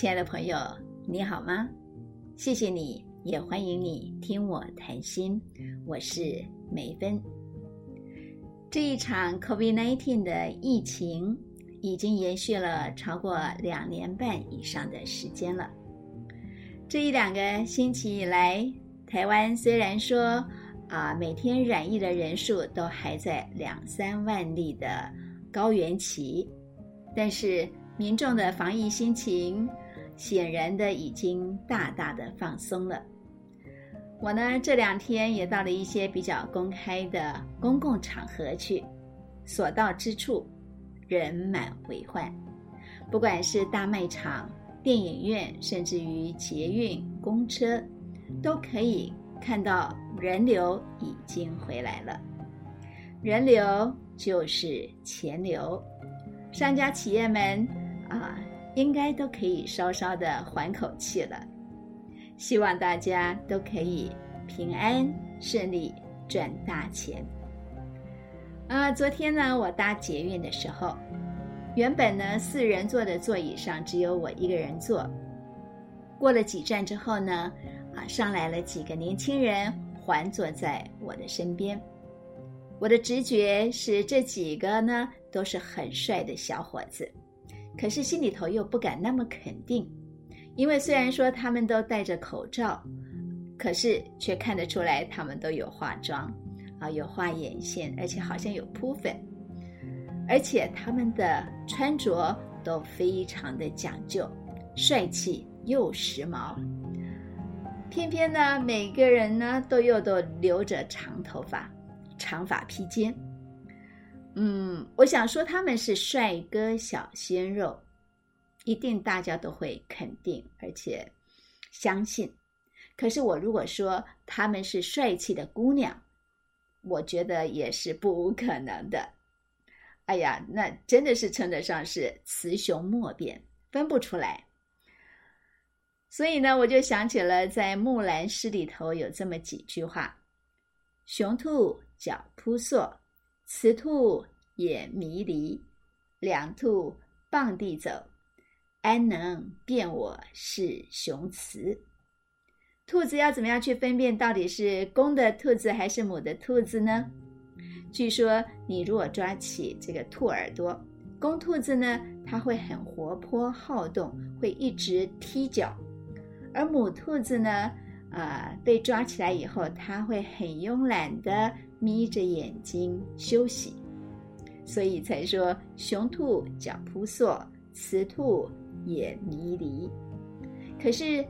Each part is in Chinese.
亲爱的朋友，你好吗？谢谢你，也欢迎你听我谈心。我是梅芬。这一场 COVID-19 的疫情已经延续了超过两年半以上的时间了。这一两个星期以来，台湾虽然说啊每天染疫的人数都还在两三万例的高原期，但是民众的防疫心情显然的已经大大的放松了。我呢这两天也到了一些比较公开的公共场合去，所到之处人满为患，不管是大卖场、电影院，甚至于捷运、公车，都可以看到人流已经回来了。人流就是钱流，商家企业们啊，应该都可以稍稍的缓口气了。希望大家都可以平安顺利赚大钱。啊，昨天呢，我搭捷运的时候，原本呢四人座的座椅上只有我一个人坐。过了几站之后呢，啊，上来了几个年轻人，环坐在我的身边。我的直觉是这几个呢都是很帅的小伙子，可是心里头又不敢那么肯定。因为虽然说他们都戴着口罩，可是却看得出来他们都有化妆，啊，有画眼线，而且好像有铺粉，而且他们的穿着都非常的讲究，帅气又时髦。偏偏呢，每个人呢都又都留着长头发，长发披肩。嗯，我想说他们是帅哥小鲜肉。一定大家都会肯定，而且相信。可是我如果说他们是帅气的姑娘，我觉得也是不无可能的。哎呀，那真的是称得上是雌雄莫辨，分不出来。所以呢，我就想起了在《木兰诗》里头有这么几句话：“雄兔脚扑朔，雌兔眼迷离，两兔傍地走。”安能辨我是雄雌？兔子要怎么样去分辨到底是公的兔子还是母的兔子呢？据说你如果抓起这个兔耳朵，公兔子呢，它会很活泼好动，会一直踢脚；而母兔子呢，啊，被抓起来以后，它会很慵懒的眯着眼睛休息。所以才说雄兔脚扑朔，雌兔。也迷离。可是，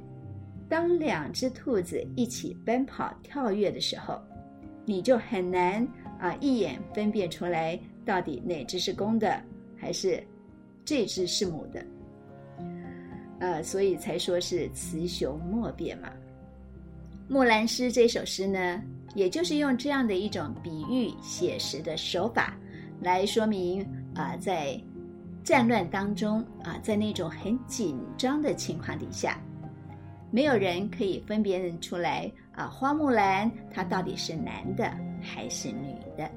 当两只兔子一起奔跑跳跃的时候，你就很难啊一眼分辨出来到底哪只是公的，还是这只是母的。呃，所以才说是雌雄莫辨嘛。《木兰诗》这首诗呢，也就是用这样的一种比喻写实的手法来说明啊，在。战乱当中啊，在那种很紧张的情况底下，没有人可以分辨出来啊，花木兰她到底是男的还是女的。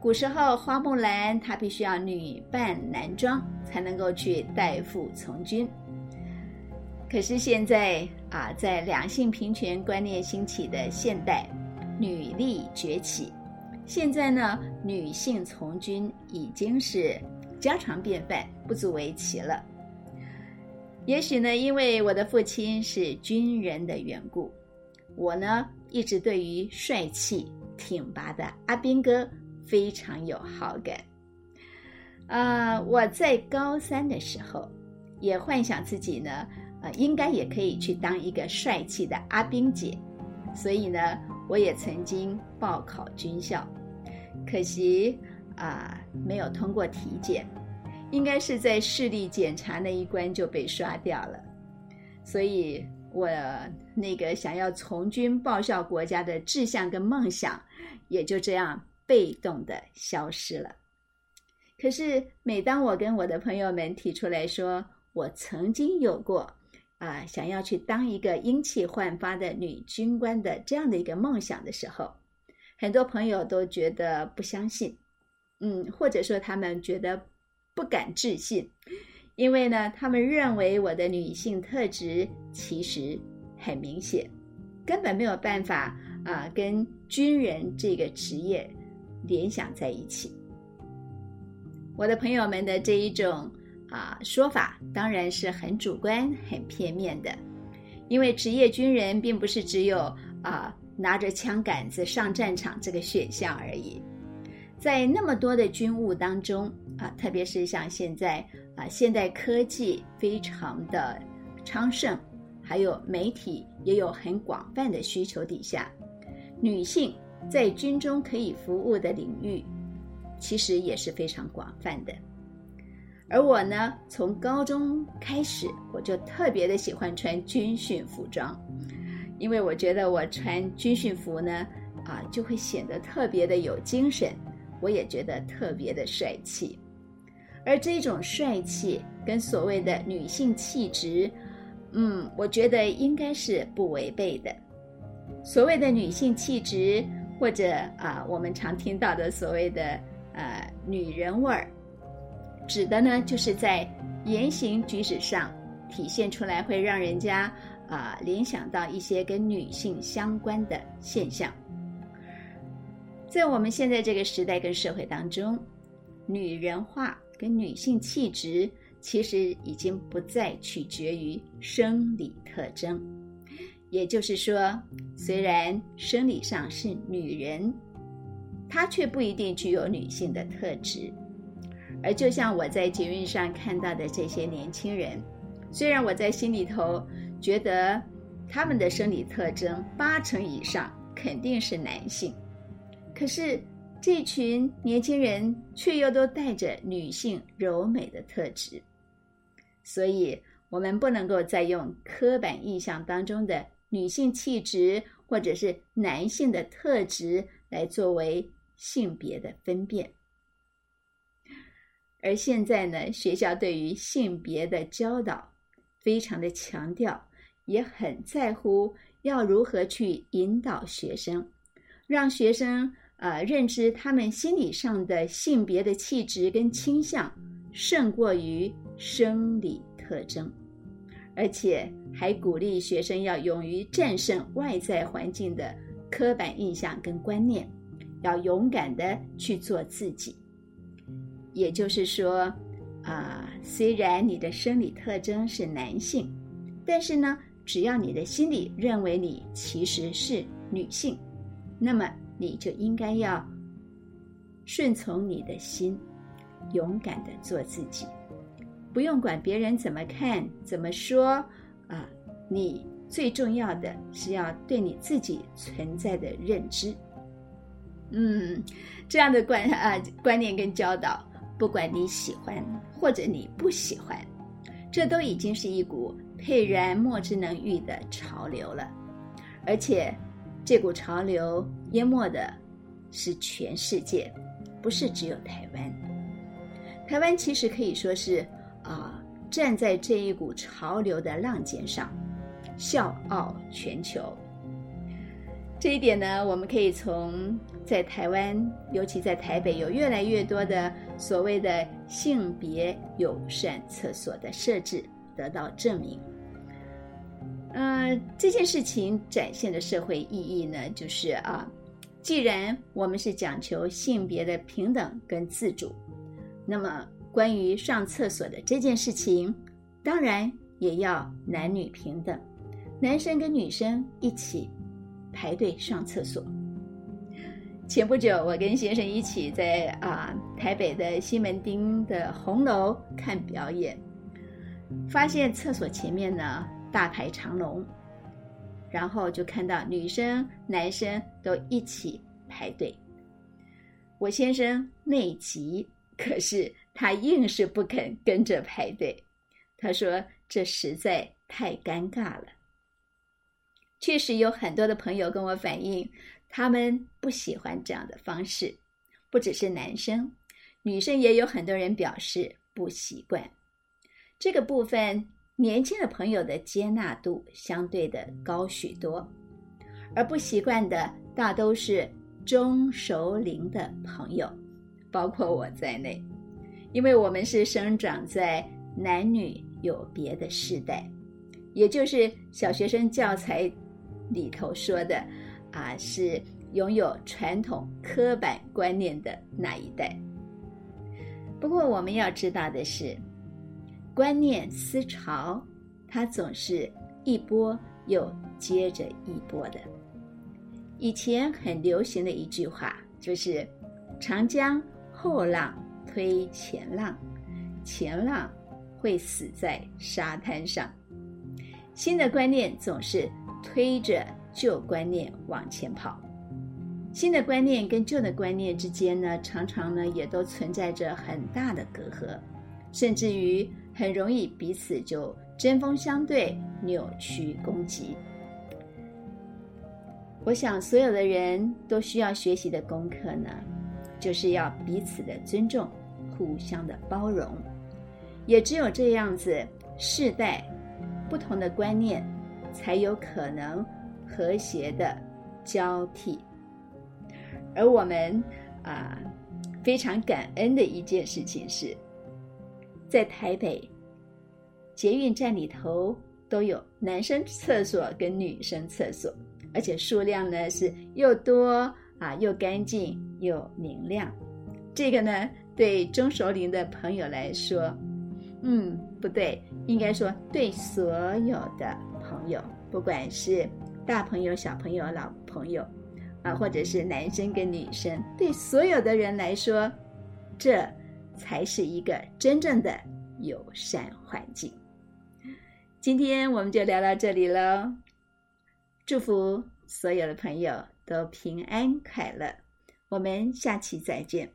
古时候，花木兰她必须要女扮男装才能够去代父从军。可是现在啊，在两性平权观念兴起的现代，女力崛起，现在呢，女性从军已经是。家常便饭，不足为奇了。也许呢，因为我的父亲是军人的缘故，我呢一直对于帅气挺拔的阿兵哥非常有好感。啊，我在高三的时候也幻想自己呢，呃，应该也可以去当一个帅气的阿兵姐，所以呢，我也曾经报考军校，可惜。啊，没有通过体检，应该是在视力检查那一关就被刷掉了，所以我那个想要从军报效国家的志向跟梦想，也就这样被动的消失了。可是每当我跟我的朋友们提出来说，我曾经有过啊想要去当一个英气焕发的女军官的这样的一个梦想的时候，很多朋友都觉得不相信。嗯，或者说他们觉得不敢置信，因为呢，他们认为我的女性特质其实很明显，根本没有办法啊跟军人这个职业联想在一起。我的朋友们的这一种啊说法当然是很主观、很片面的，因为职业军人并不是只有啊拿着枪杆子上战场这个选项而已，在那么多的军务当中啊，特别是像现在。啊，现代科技非常的昌盛，还有媒体也有很广泛的需求底下，女性在军中可以服务的领域，其实也是非常广泛的。而我呢，从高中开始，我就特别的喜欢穿军训服装，因为我觉得我穿军训服呢，啊，就会显得特别的有精神，我也觉得特别的帅气。而这种帅气跟所谓的女性气质，嗯，我觉得应该是不违背的。所谓的女性气质，或者啊，我们常听到的所谓的呃女人味儿，指的呢，就是在言行举止上体现出来，会让人家啊联想到一些跟女性相关的现象。在我们现在这个时代跟社会当中，女人化。跟女性气质其实已经不再取决于生理特征，也就是说，虽然生理上是女人，她却不一定具有女性的特质。而就像我在捷运上看到的这些年轻人，虽然我在心里头觉得他们的生理特征八成以上肯定是男性，可是。这群年轻人却又都带着女性柔美的特质，所以我们不能够再用刻板印象当中的女性气质或者是男性的特质来作为性别的分辨。而现在呢，学校对于性别的教导非常的强调，也很在乎要如何去引导学生，让学生。呃，认知他们心理上的性别的气质跟倾向胜过于生理特征，而且还鼓励学生要勇于战胜外在环境的刻板印象跟观念，要勇敢的去做自己。也就是说，啊，虽然你的生理特征是男性，但是呢，只要你的心里认为你其实是女性，那么。你就应该要顺从你的心，勇敢的做自己，不用管别人怎么看、怎么说啊！你最重要的是要对你自己存在的认知。嗯，这样的观啊观念跟教导，不管你喜欢或者你不喜欢，这都已经是一股沛然莫之能御的潮流了，而且。这股潮流淹没的是全世界，不是只有台湾。台湾其实可以说是啊，站在这一股潮流的浪尖上，笑傲全球。这一点呢，我们可以从在台湾，尤其在台北，有越来越多的所谓的性别友善厕所的设置得到证明。呃，这件事情展现的社会意义呢，就是啊，既然我们是讲求性别的平等跟自主，那么关于上厕所的这件事情，当然也要男女平等，男生跟女生一起排队上厕所。前不久，我跟先生一起在啊台北的西门町的红楼看表演，发现厕所前面呢。大排长龙，然后就看到女生、男生都一起排队。我先生内急，可是他硬是不肯跟着排队。他说：“这实在太尴尬了。”确实有很多的朋友跟我反映，他们不喜欢这样的方式。不只是男生，女生也有很多人表示不习惯这个部分。年轻的朋友的接纳度相对的高许多，而不习惯的大都是中熟龄的朋友，包括我在内，因为我们是生长在男女有别的世代，也就是小学生教材里头说的，啊，是拥有传统刻板观念的那一代。不过我们要知道的是，观念思潮，它总是一波又接着一波的。以前很流行的一句话就是“长江后浪推前浪，前浪会死在沙滩上”。新的观念总是推着旧观念往前跑，新的观念跟旧的观念之间呢，常常呢也都存在着很大的隔阂，甚至于很容易彼此就针锋相对、扭曲攻击。我想，所有的人都需要学习的功课呢，就是要彼此的尊重，互相的包容。也只有这样子，世代不同的观念才有可能和谐的交替。而我们啊，非常感恩的一件事情是，在台北捷运站里头都有男生厕所跟女生厕所。而且数量呢是又多啊，又干净又明亮。这个呢，对中熟龄的朋友来说，嗯，不对，应该说对所有的朋友，不管是大朋友、小朋友、老朋友，啊，或者是男生跟女生，对所有的人来说，这才是一个真正的友善环境。今天我们就聊到这里喽。祝福所有的朋友都平安快乐，我们下期再见。